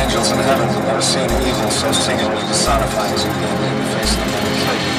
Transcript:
angels in heaven. Have never seen evil so singularly personified as you being in the face of the